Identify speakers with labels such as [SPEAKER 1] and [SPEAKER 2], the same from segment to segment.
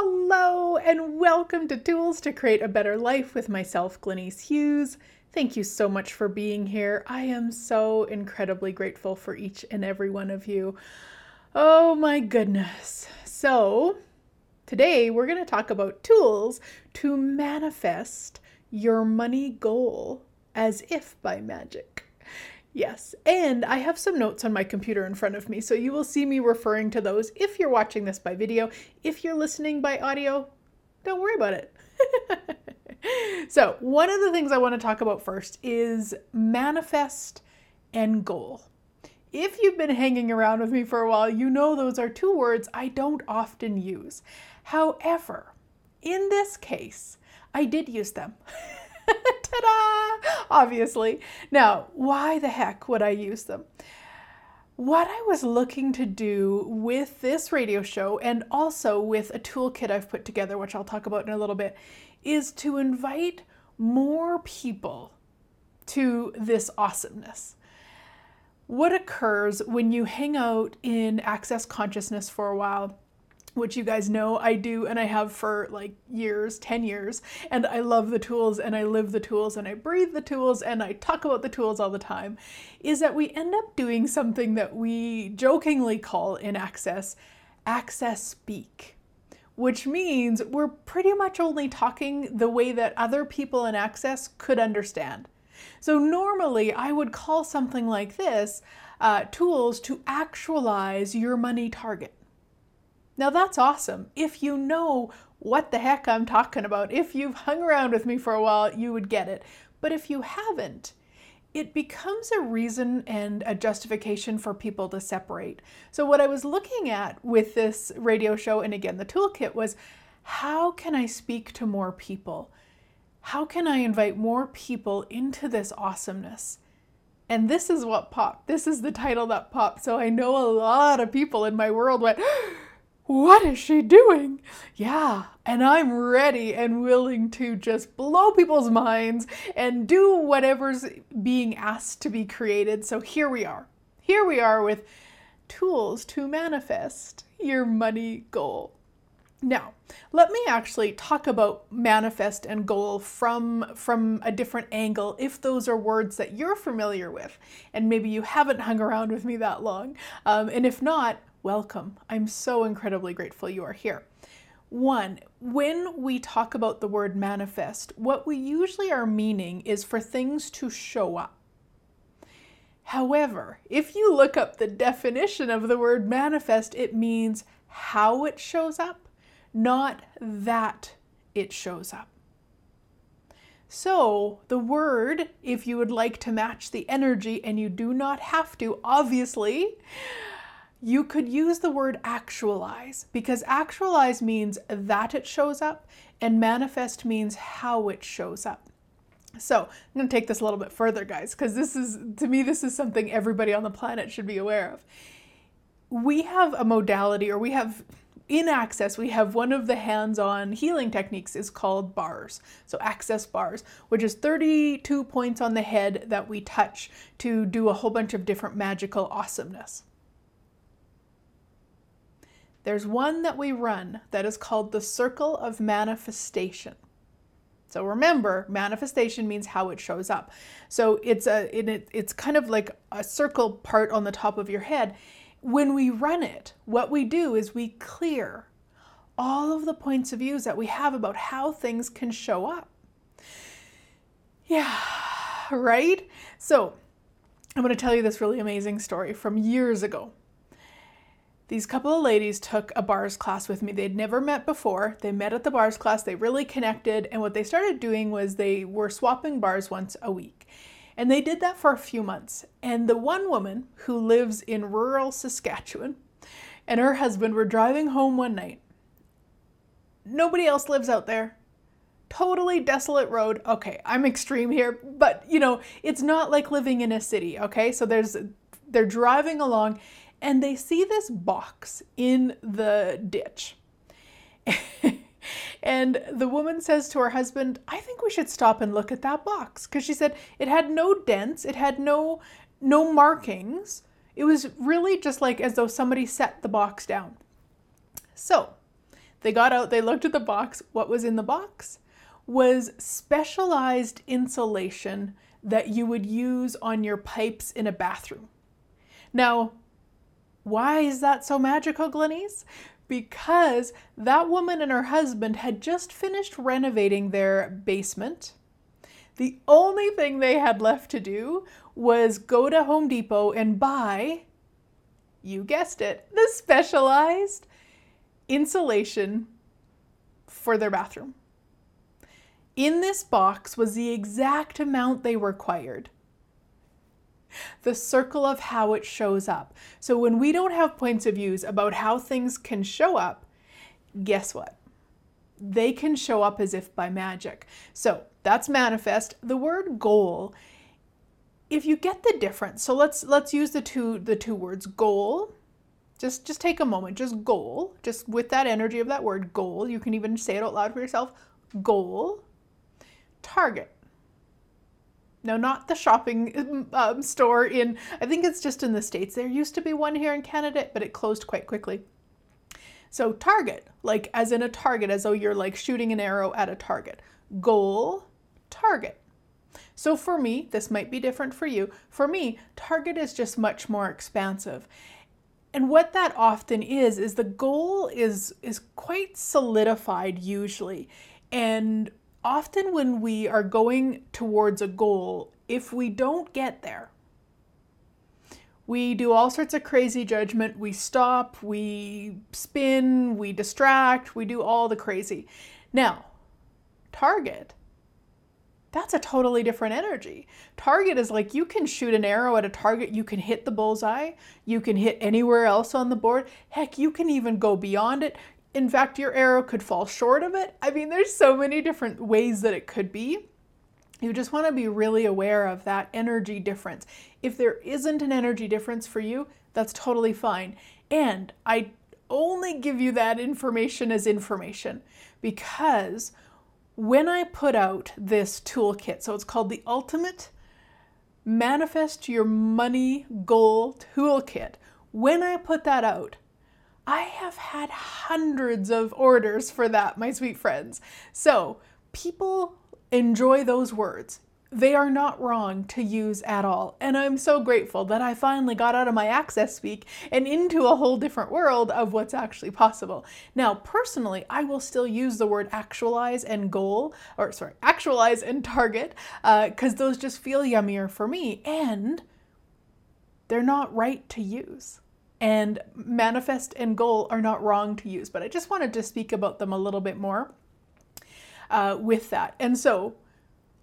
[SPEAKER 1] Hello, and welcome to Tools to Create a Better Life with myself, Glenise Hughes. Thank you so much for being here. I am so incredibly grateful for each and every one of you. Oh my goodness. So, today we're going to talk about tools to manifest your money goal as if by magic. Yes, and I have some notes on my computer in front of me, so you will see me referring to those if you're watching this by video. If you're listening by audio, don't worry about it. so, one of the things I want to talk about first is manifest and goal. If you've been hanging around with me for a while, you know those are two words I don't often use. However, in this case, I did use them. Ta-da! Obviously. Now, why the heck would I use them? What I was looking to do with this radio show and also with a toolkit I've put together, which I'll talk about in a little bit, is to invite more people to this awesomeness. What occurs when you hang out in access consciousness for a while which you guys know I do and I have for like years, 10 years. And I love the tools and I live the tools and I breathe the tools and I talk about the tools all the time, is that we end up doing something that we jokingly call in Access Access Speak. Which means we're pretty much only talking the way that other people in Access could understand. So, normally I would call something like this uh, tools to actualize your money target. Now that's awesome. If you know what the heck I'm talking about, if you've hung around with me for a while, you would get it. But if you haven't, it becomes a reason and a justification for people to separate. So, what I was looking at with this radio show, and again, the toolkit was how can I speak to more people? How can I invite more people into this awesomeness? And this is what popped. This is the title that popped. So, I know a lot of people in my world went, what is she doing? Yeah, and I'm ready and willing to just blow people's minds and do whatever's being asked to be created. So here we are. Here we are with tools to manifest your money goal. Now, let me actually talk about manifest and goal from from a different angle if those are words that you're familiar with and maybe you haven't hung around with me that long. Um, and if not, welcome. I'm so incredibly grateful you are here. One, when we talk about the word manifest, what we usually are meaning is for things to show up. However, if you look up the definition of the word manifest, it means how it shows up, not that it shows up. So, the word, if you would like to match the energy, and you do not have to, obviously, you could use the word actualize because actualize means that it shows up and manifest means how it shows up. So, I'm going to take this a little bit further, guys, because this is, to me, this is something everybody on the planet should be aware of. We have a modality, or we have in Access, we have one of the hands on healing techniques is called bars. So, Access bars, which is 32 points on the head that we touch to do a whole bunch of different magical awesomeness. There's one that we run that is called the Circle of Manifestation. So remember, manifestation means how it shows up. So it's a it, it's kind of like a circle part on the top of your head. When we run it, what we do is we clear all of the points of views that we have about how things can show up. Yeah, right? So I'm going to tell you this really amazing story from years ago these couple of ladies took a bars class with me. They'd never met before. They met at the bars class, they really connected, and what they started doing was they were swapping bars once a week. And they did that for a few months. And the one woman who lives in rural Saskatchewan and her husband were driving home one night. Nobody else lives out there. Totally desolate road. Okay, I'm extreme here, but you know, it's not like living in a city, okay? So there's they're driving along and they see this box in the ditch. and the woman says to her husband, I think we should stop and look at that box. Because she said it had no dents, it had no no markings. It was really just like as though somebody set the box down. So They got out, they looked at the box. What was in the box? Was specialized insulation that you would use on your pipes in a bathroom. Now, why is that so magical, Glenise? Because that woman and her husband had just finished renovating their basement. The only thing they had left to do was go to Home Depot and buy, you guessed it, the specialized insulation for their bathroom. In this box was the exact amount they required. The circle of how it shows up. So when we don't have points of views about how things can show up, guess what? They can show up as if by magic. So that's manifest. The word goal, if you get the difference, so let's let's use the two the two words goal just just take a moment just goal just with that energy of that word goal you can even say it out loud for yourself goal target no not the shopping um, store in i think it's just in the states. There used to be one here in canada but it closed quite quickly. So target like as in a target as though you're like shooting an arrow at a target. Goal target. So for me this might be different for you. For me target is just much more expansive. And what that often is is the goal is is quite solidified usually. And often when we are going towards a goal if we don't get there we do all sorts of crazy judgment we stop we spin we distract we do all the crazy now target that's a totally different energy. Target is like you can shoot an arrow at a target, you can hit the bullseye, you can hit anywhere else on the board. Heck, you can even go beyond it. In fact, your arrow could fall short of it. I mean, there's so many different ways that it could be. You just want to be really aware of that energy difference. If there isn't an energy difference for you, that's totally fine. And I only give you that information as information because when I put out this toolkit, so it's called the Ultimate Manifest Your Money Goal Toolkit. When I put that out, I have had hundreds of orders for that, my sweet friends. So people enjoy those words they are not wrong to use at all. And I'm so grateful that I finally got out of my access speak and into a whole different world of what's actually possible. Now, personally, I will still use the word actualize and goal, or sorry, actualize and target, because uh, those just feel yummier for me. And they're not right to use. And manifest and goal are not wrong to use. But I just wanted to speak about them a little bit more uh, with that. And so,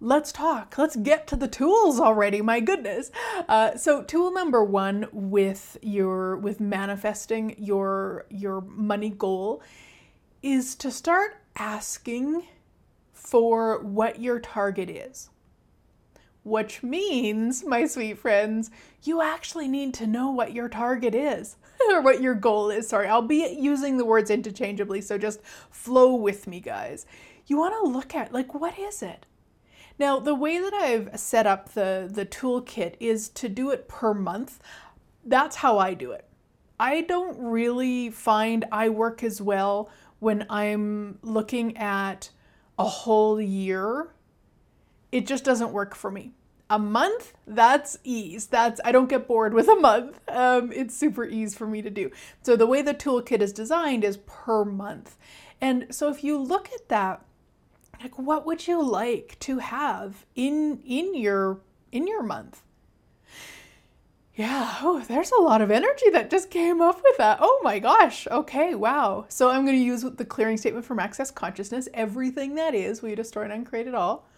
[SPEAKER 1] let's talk. Let's get to the tools already. My goodness. Uh, so tool number one with your with manifesting your your money goal is to start asking for what your target is. Which means, my sweet friends, you actually need to know what your target is or what your goal is. Sorry, I'll be using the words interchangeably, so just flow with me, guys. You want to look at, like, what is it? Now, the way that I've set up the, the toolkit is to do it per month. That's how I do it. I don't really find I work as well when I'm looking at a whole year. It just doesn't work for me. A month, that's ease. That's I don't get bored with a month. Um, it's super ease for me to do. So the way the toolkit is designed is per month. And so if you look at that, like what would you like to have in in your in your month yeah oh there's a lot of energy that just came up with that oh my gosh okay wow so i'm going to use the clearing statement from access consciousness everything that is we destroy and uncreate it all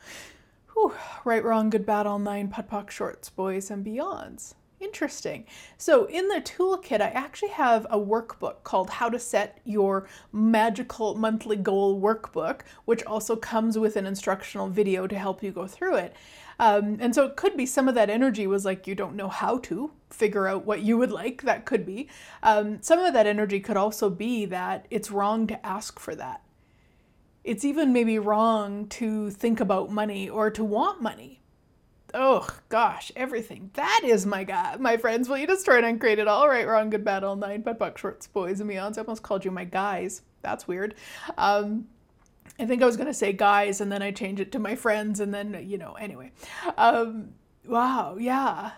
[SPEAKER 1] Right wrong good bad all nine POD shorts boys and beyonds Interesting. So, in the toolkit, I actually have a workbook called How to Set Your Magical Monthly Goal Workbook, which also comes with an instructional video to help you go through it. Um, and so, it could be some of that energy was like you don't know how to figure out what you would like. That could be. Um, some of that energy could also be that it's wrong to ask for that. It's even maybe wrong to think about money or to want money oh gosh, everything. That is my God, my friends. Will you destroy and uncreate it all? Right, wrong, good, bad, all nine, POD POC, shorts, boys, and beyonds. I almost called you my guys. That's weird. Um, I think I was going to say guys, and then I changed it to my friends, and then, you know, anyway. Um, wow, yeah.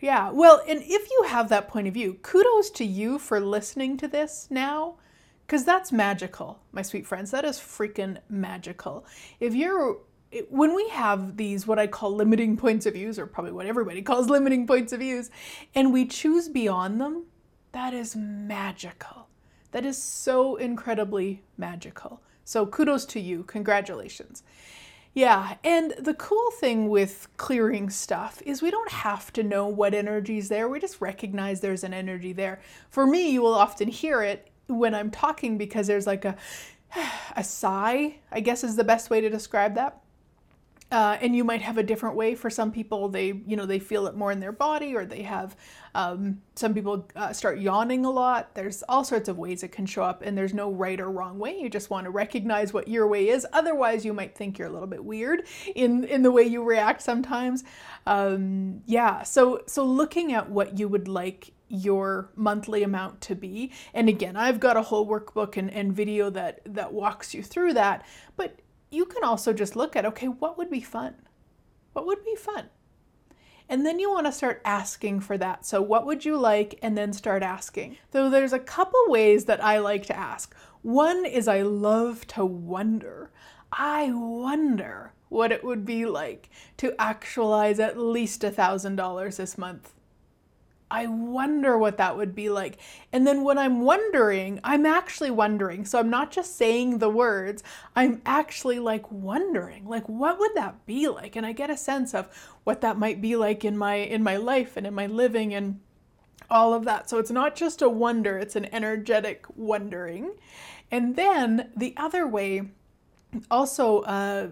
[SPEAKER 1] Yeah, well, and if you have that point of view, kudos to you for listening to this now, because that's magical, my sweet friends. That is freaking magical. If you're when we have these what I call limiting points of views, or probably what everybody calls limiting points of views, and we choose beyond them, that is magical. That is so incredibly magical. So kudos to you. Congratulations. Yeah, and the cool thing with clearing stuff is we don't have to know what energy is there. We just recognize there's an energy there. For me, you will often hear it when I'm talking because there's like a a sigh, I guess is the best way to describe that. Uh, and you might have a different way. For some people they you know they feel it more in their body or they have um, some people uh, start yawning a lot. There's all sorts of ways it can show up and there's no right or wrong way. You just want to recognize what your way is. Otherwise you might think you're a little bit weird in in the way you react sometimes. Um, yeah. So so looking at what you would like your monthly amount to be and again i've got a whole workbook and, and video that that walks you through that but you can also just look at okay, what would be fun? What would be fun? And then you want to start asking for that. So, what would you like? And then start asking. So, there's a couple ways that I like to ask. One is I love to wonder. I wonder what it would be like to actualize at least a $1,000 this month. I wonder what that would be like. And then when I'm wondering, I'm actually wondering. So I'm not just saying the words, I'm actually like wondering, like what would that be like? And I get a sense of what that might be like in my in my life and in my living and all of that. So it's not just a wonder, it's an energetic wondering. And then the other way also uh,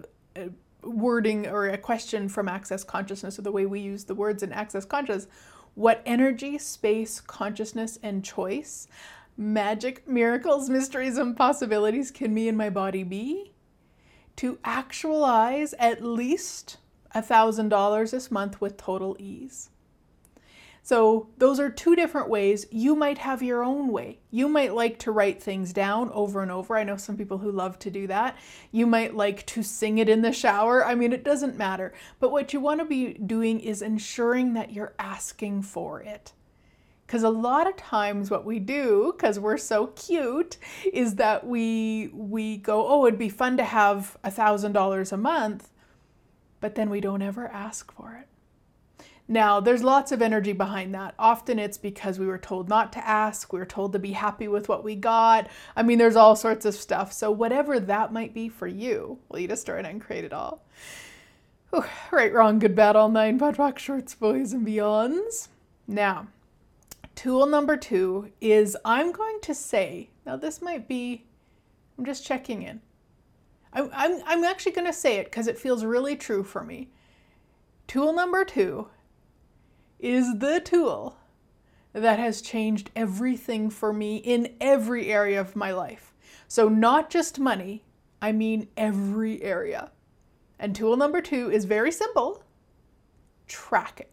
[SPEAKER 1] wording or a question from access consciousness or the way we use the words in access conscious what energy, space, consciousness, and choice, magic, miracles, mysteries, and possibilities can me and my body be to actualize at least $1,000 this month with total ease. So, those are two different ways. You might have your own way. You might like to write things down over and over. I know some people who love to do that. You might like to sing it in the shower. I mean, it doesn't matter. But what you want to be doing is ensuring that you're asking for it. Because a lot of times what we do, because we're so cute, is that we we go, oh, it'd be fun to have a thousand dollars a month, but then we don't ever ask for it. Now, there's lots of energy behind that. Often it's because we were told not to ask, we were told to be happy with what we got. I mean, there's all sorts of stuff. So, whatever that might be for you, you just start and create it all? Whew. Right, wrong, good, bad, all nine, POD POC, shorts, boys, and beyonds. Now, tool number two is I'm going to say, now this might be, I'm just checking in. I'm, I'm, I'm actually going to say it because it feels really true for me. Tool number two is the tool that has changed everything for me in every area of my life. So, not just money, I mean every area. And tool number two is very simple track it.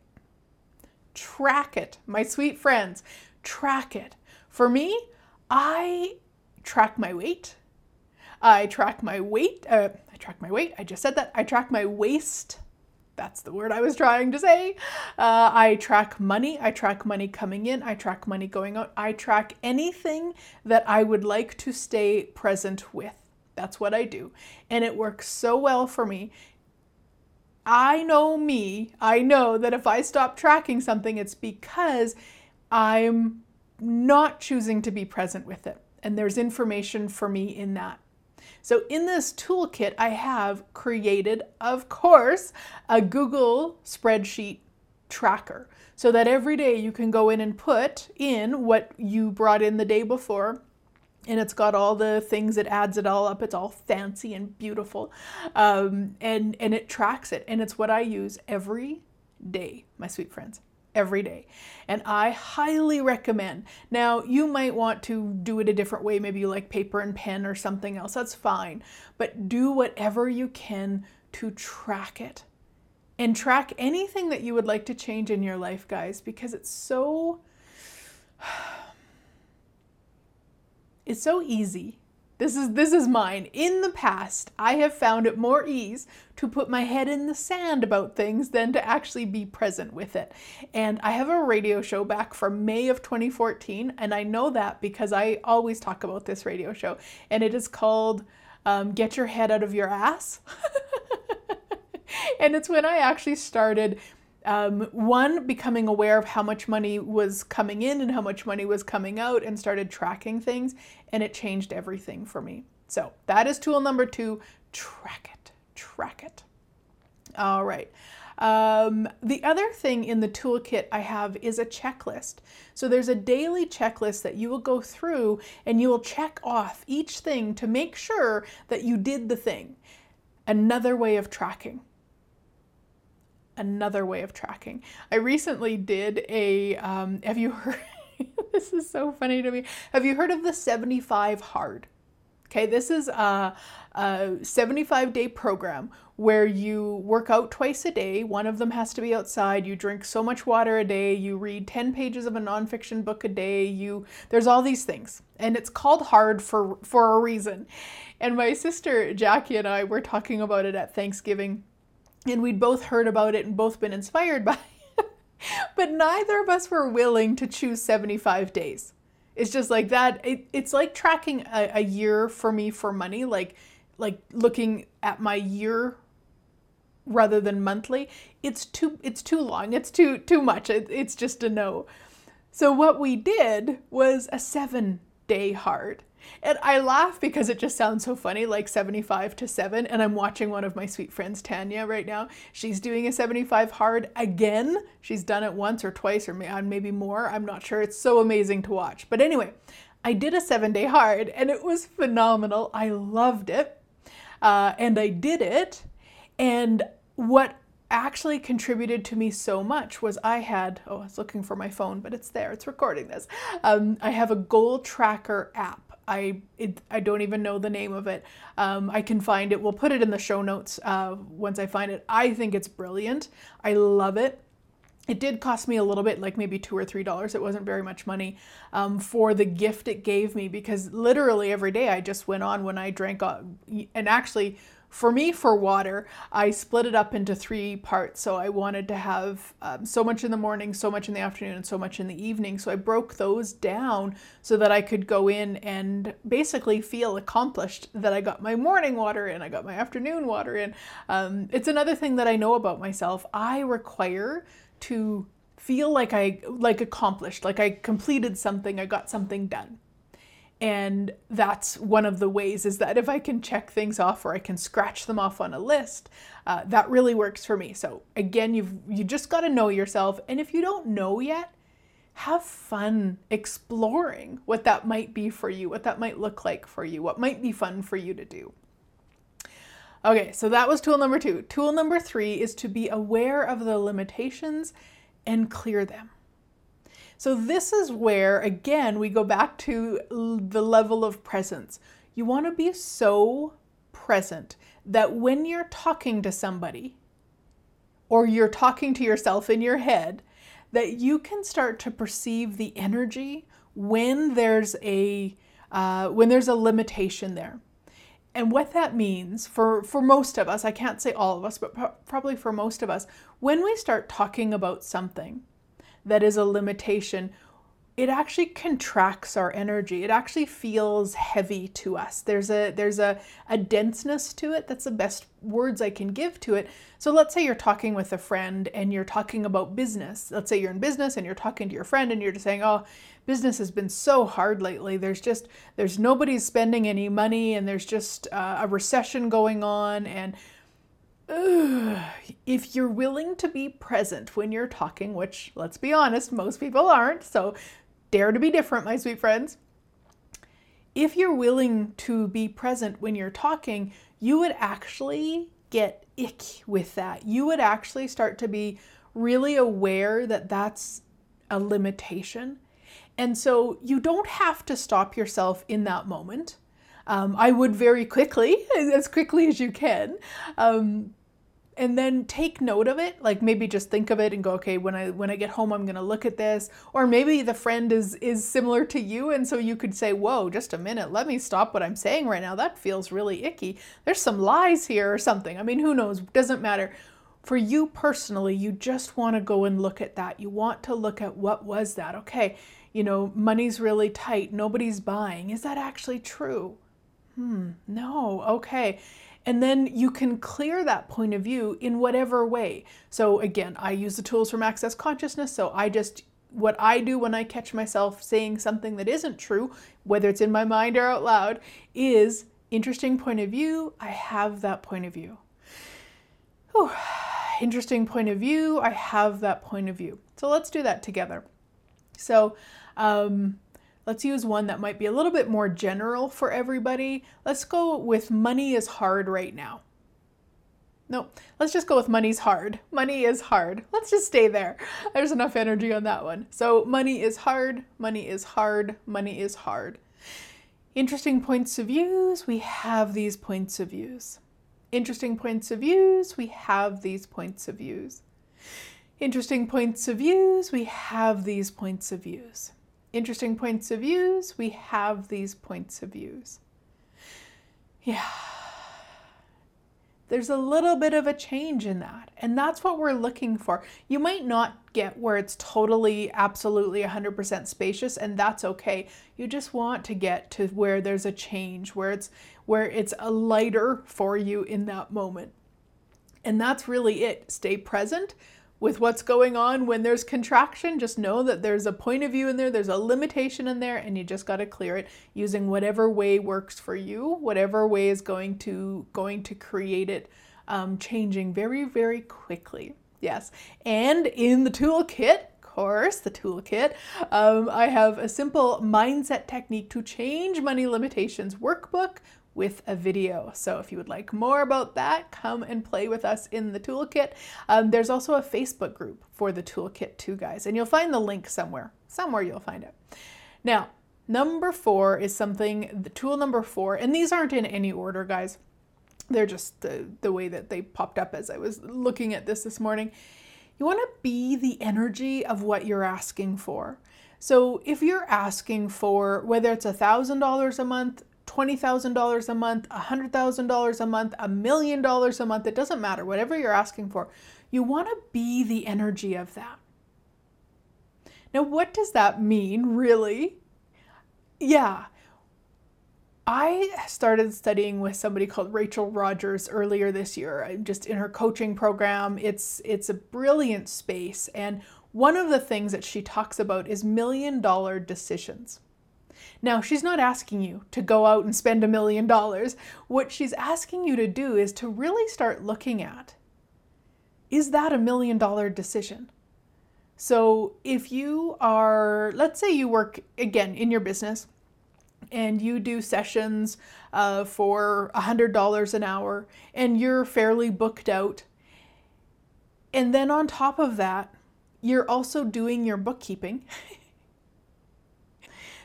[SPEAKER 1] Track it, my sweet friends. Track it. For me, I track my weight. I track my weight. Uh, I track my weight. I just said that. I track my waist that's the word I was trying to say. Uh, I track money. I track money coming in. I track money going out. I track anything that I would like to stay present with. That's what I do. And it works so well for me. I know me. I know that if I stop tracking something, it's because I'm not choosing to be present with it. And there's information for me in that. So in this toolkit, I have created, of course, a Google spreadsheet tracker so that every day you can go in and put in what you brought in the day before and it's got all the things it adds it all up it's all fancy and beautiful um, and and it tracks it and it's what i use every day my sweet friends every day. And I highly recommend. Now, you might want to do it a different way. Maybe you like paper and pen or something else. That's fine. But do whatever you can to track it. And track anything that you would like to change in your life, guys, because it's so It's so easy. This is this is mine. In the past, I have found it more ease to put my head in the sand about things than to actually be present with it. And I have a radio show back from May of 2014, and I know that because I always talk about this radio show, and it is called um, "Get Your Head Out of Your Ass." and it's when I actually started um, one, becoming aware of how much money was coming in and how much money was coming out and started tracking things, and it changed everything for me. So that is tool number two track it, track it. All right. Um, the other thing in the toolkit I have is a checklist. So there's a daily checklist that you will go through and you will check off each thing to make sure that you did the thing. Another way of tracking another way of tracking. I recently did a, um, have you heard, this is so funny to me. Have you heard of the 75 hard? Okay, this is a, a 75 day program where you work out twice a day. One of them has to be outside. You drink so much water a day. You read 10 pages of a nonfiction book a day. You there's all these things, and it's called hard for for a reason. And my sister Jackie and I were talking about it at Thanksgiving and we'd both heard about it and both been inspired by it. but neither of us were willing to choose 75 days. It's just like that. It, it's like tracking a, a year for me for money, like like looking at my year rather than monthly. It's too it's too long. It's too too much. It, it's just a no. So what we did was a seven day hard. And I laugh because it just sounds so funny, like 75 to 7. And I'm watching one of my sweet friends, Tanya, right now. She's doing a 75 hard again. She's done it once or twice or maybe more. I'm not sure. It's so amazing to watch. But anyway, I did a seven day hard and it was phenomenal. I loved it. Uh, and I did it. And what actually contributed to me so much was I had, oh, I was looking for my phone, but it's there, it's recording this. Um, I have a goal tracker app I it, I don't even know the name of it. Um, I can find it. We'll put it in the show notes uh, once I find it. I think it's brilliant. I love it. It did cost me a little bit, like maybe two or three dollars. It wasn't very much money um, for the gift it gave me because literally every day I just went on when I drank, and actually for me, for water, I split it up into three parts. So I wanted to have um, so much in the morning, so much in the afternoon, and so much in the evening. So I broke those down so that I could go in and basically feel accomplished that I got my morning water in, I got my afternoon water in. Um, it's another thing that I know about myself. I require to feel like I like accomplished, like I completed something, I got something done. And that's one of the ways is that if I can check things off or I can scratch them off on a list, uh, that really works for me. So again, you've you just got to know yourself, and if you don't know yet, have fun exploring what that might be for you, what that might look like for you, what might be fun for you to do. Okay, so that was tool number two. Tool number three is to be aware of the limitations and clear them. So, this is where, again, we go back to the level of presence. You want to be so present that when you're talking to somebody or you're talking to yourself in your head, that you can start to perceive the energy when there's a uh, when there's a limitation there. And what that means for, for most of us, I can't say all of us, but pro- probably for most of us, when we start talking about something, that is a limitation, it actually contracts our energy. It actually feels heavy to us. There's a there's a, a denseness to it. That's the best words I can give to it. So let's say you're talking with a friend and you're talking about business. Let's say you're in business and you're talking to your friend and you're just saying, "Oh, business has been so hard lately. There's just there's nobody's spending any money and there's just uh, a recession going on and if you're willing to be present when you're talking, which let's be honest, most people aren't, so dare to be different, my sweet friends. If you're willing to be present when you're talking, you would actually get ick with that. You would actually start to be really aware that that's a limitation. And so you don't have to stop yourself in that moment. Um, I would very quickly, as quickly as you can. Um, and then take note of it. Like maybe just think of it and go okay when i when i get home i'm going to look at this. Or maybe the friend is is similar to you and so you could say whoa just a minute. Let me stop what i'm saying right now. That feels really icky. There's some lies here or something. I mean who knows? Doesn't matter. For you personally you just want to go and look at that. You want to look at what was that? Okay you know money's really tight. Nobody's buying. Is that actually true hmm no okay and then you can clear that point of view in whatever way. So, again, I use the tools from Access Consciousness. So, I just, what I do when I catch myself saying something that isn't true, whether it's in my mind or out loud, is interesting point of view. I have that point of view. Whew. Interesting point of view. I have that point of view. So, let's do that together. So, um, Let's use one that might be a little bit more general for everybody. Let's go with money is hard right now. No, let's just go with money's hard. Money is hard. Let's just stay there. There's enough energy on that one. So, money is hard, money is hard, money is hard. Interesting points of views, we have these points of views. Interesting points of views, we have these points of views. Interesting points of views, we have these points of views interesting points of views, we have these points of views. Yeah. There's a little bit of a change in that, and that's what we're looking for. You might not get where it's totally, absolutely 100% spacious, and that's okay. You just want to get to where there's a change, where it's where it's a lighter for you in that moment. And that's really it. Stay present, with what's going on when there's contraction. Just know that there's a point of view in there, there's a limitation in there, and you just got to clear it using whatever way works for you, whatever way is going to going to create it um, changing very very quickly. Yes, and in the toolkit, of course, the toolkit, um, I have a simple mindset technique to change money limitations workbook with a video. So if you would like more about that, come and play with us in the toolkit. Um, there's also a Facebook group for the toolkit too, guys, and you'll find the link somewhere. Somewhere you'll find it. Now, number four is something, the tool number four, and these aren't in any order, guys. They're just the, the way that they popped up as I was looking at this this morning. You want to be the energy of what you're asking for. So if you're asking for whether it's a $1,000 a month, $20,000 a month, $100,000 a month, a million dollars a month, it doesn't matter, whatever you're asking for, you want to be the energy of that. Now, what does that mean, really? Yeah. I started studying with somebody called Rachel Rodgers earlier this year, I'm just in her coaching program. It's it's a brilliant space and one of the things that she talks about is million dollar decisions. Now, she's not asking you to go out and spend a million dollars. What she's asking you to do is to really start looking at is that a million dollar decision? So, if you are, let's say you work again in your business and you do sessions uh, for $100 an hour and you're fairly booked out, and then on top of that, you're also doing your bookkeeping.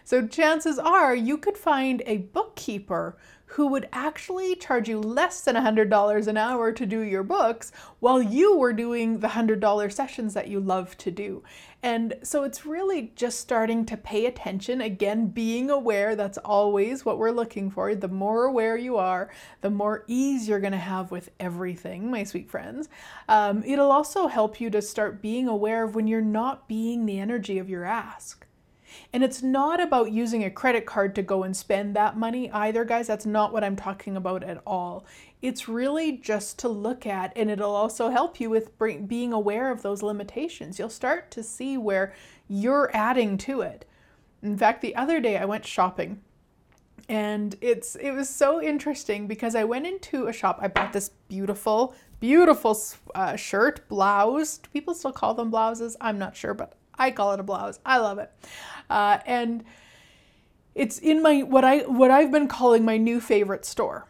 [SPEAKER 1] So chances are you could find a bookkeeper who would actually charge you less than $100 an hour to do your books while you were doing the $100 sessions that you love to do. And so it's really just starting to pay attention. Again, being aware, that's always what we're looking for. The more aware you are, the more ease you're going to have with everything, my sweet friends. Um, it'll also help you to start being aware of when you're not being the energy of your ask. And it's not about using a credit card to go and spend that money either, guys. That's not what I'm talking about at all. It's really just to look at, and it'll also help you with bring, being aware of those limitations. You'll start to see where you're adding to it. In fact, the other day I went shopping and it's it was so interesting because I went into a shop. I bought this beautiful, beautiful uh, shirt, blouse. Do people still call them blouses? I'm not sure, but I call it a blouse. I love it. Uh, and it's in my what I what I've been calling my new favorite store.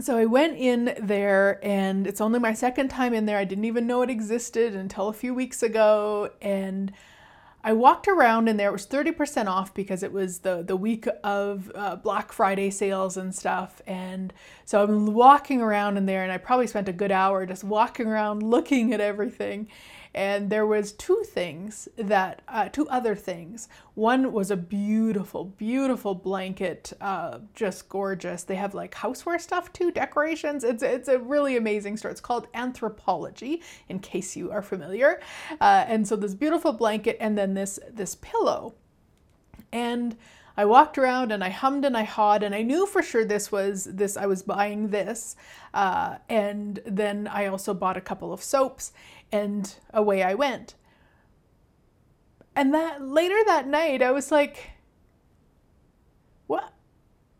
[SPEAKER 1] So I went in there and it's only my second time in there. I didn't even know it existed until a few weeks ago and I walked around and there It was 30% off because it was the, the week of uh, Black Friday sales and stuff. And so I'm walking around in there and I probably spent a good hour just walking around looking at everything and there was two things that uh, two other things. One was a beautiful beautiful blanket uh, just gorgeous. They have like houseware stuff too decorations. It's it's a really amazing store. It's called Anthropologie in case you are familiar. Uh, and so this beautiful blanket and then this this pillow. And I walked around and I hummed and I hawed and I knew for sure this was this I was buying this. Uh, and then I also bought a couple of soaps and away I went. And that later that night, I was like, what?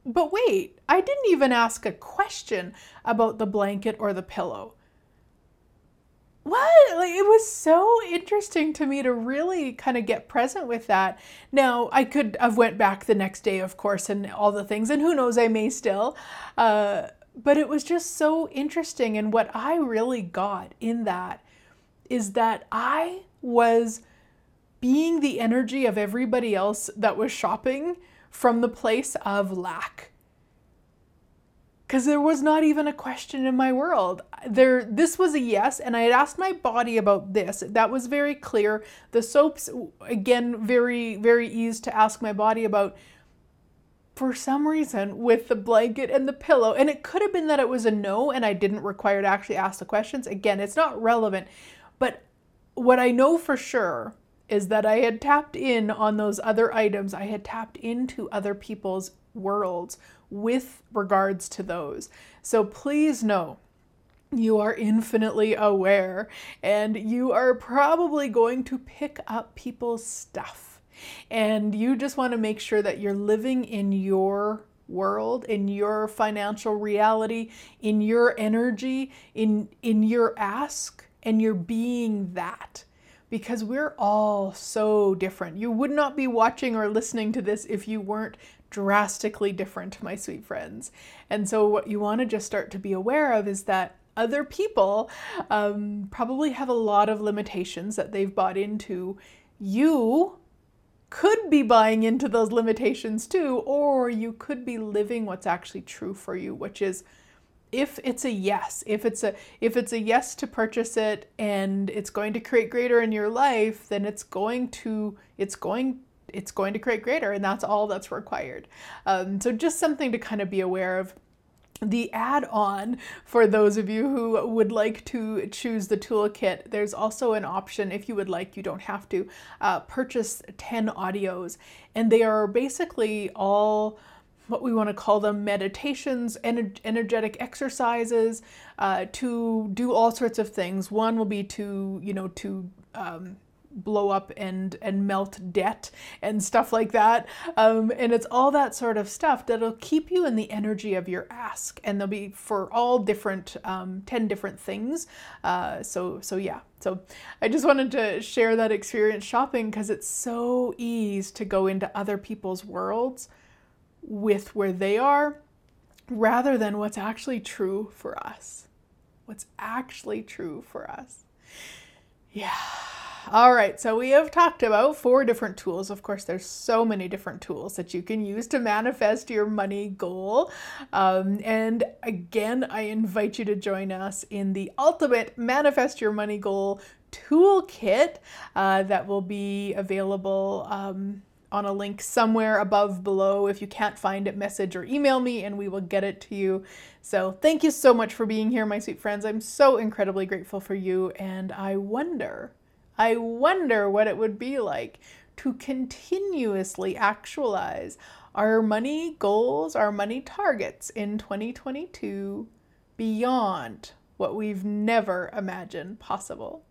[SPEAKER 1] But wait, I didn't even ask a question about the blanket or the pillow. What? Like it was so interesting to me to really kind of get present with that. Now I could have went back the next day, of course, and all the things, and who knows, I may still. Uh, but it was just so interesting, and what I really got in that is that I was being the energy of everybody else that was shopping from the place of lack. Cuz there was not even a question in my world. There this was a yes and I had asked my body about this. That was very clear. The soaps again very very easy to ask my body about for some reason with the blanket and the pillow and it could have been that it was a no and I didn't require to actually ask the questions. Again, it's not relevant but what I know for sure is that I had tapped in on those other items. I had tapped into other people's worlds with regards to those. So please know you are infinitely aware and you are probably going to pick up people's stuff. And you just want to make sure that you're living in your world in your financial reality in your energy in in your ask and you're being that because we're all so different. You would not be watching or listening to this if you weren't drastically different, my sweet friends. And so, what you want to just start to be aware of is that other people um, probably have a lot of limitations that they've bought into. You could be buying into those limitations too, or you could be living what's actually true for you, which is if it's a yes if it's a if it's a yes to purchase it and it's going to create greater in your life then it's going to it's going it's going to create greater and that's all that's required um, so just something to kind of be aware of the add on for those of you who would like to choose the toolkit, there's also an option if you would like, you don't have to, uh, purchase 10 audios. And they are basically all what we want to call them meditations, ener- energetic exercises uh, to do all sorts of things. One will be to, you know, to um, blow up and and melt debt and stuff like that. Um, and it's all that sort of stuff that'll keep you in the energy of your ask. And they'll be for all different um, 10 different things. Uh, so so yeah. So i just wanted to share that experience shopping because it's so easy to go into other people's worlds with where they are rather than what's actually true for us. What's actually true for us. Yeah. All right, so we have talked about four different tools. Of course, there's so many different tools that you can use to manifest your money goal. Um, and again, I invite you to join us in the ultimate Manifest Your Money Goal toolkit uh, that will be available. Um, on a link somewhere above below. If you can't find it, message or email me and we will get it to you. So, thank you so much for being here, my sweet friends. I'm so incredibly grateful for you. And I wonder, I wonder what it would be like to continuously actualize our money goals, our money targets in 2022 beyond what we've never imagined possible.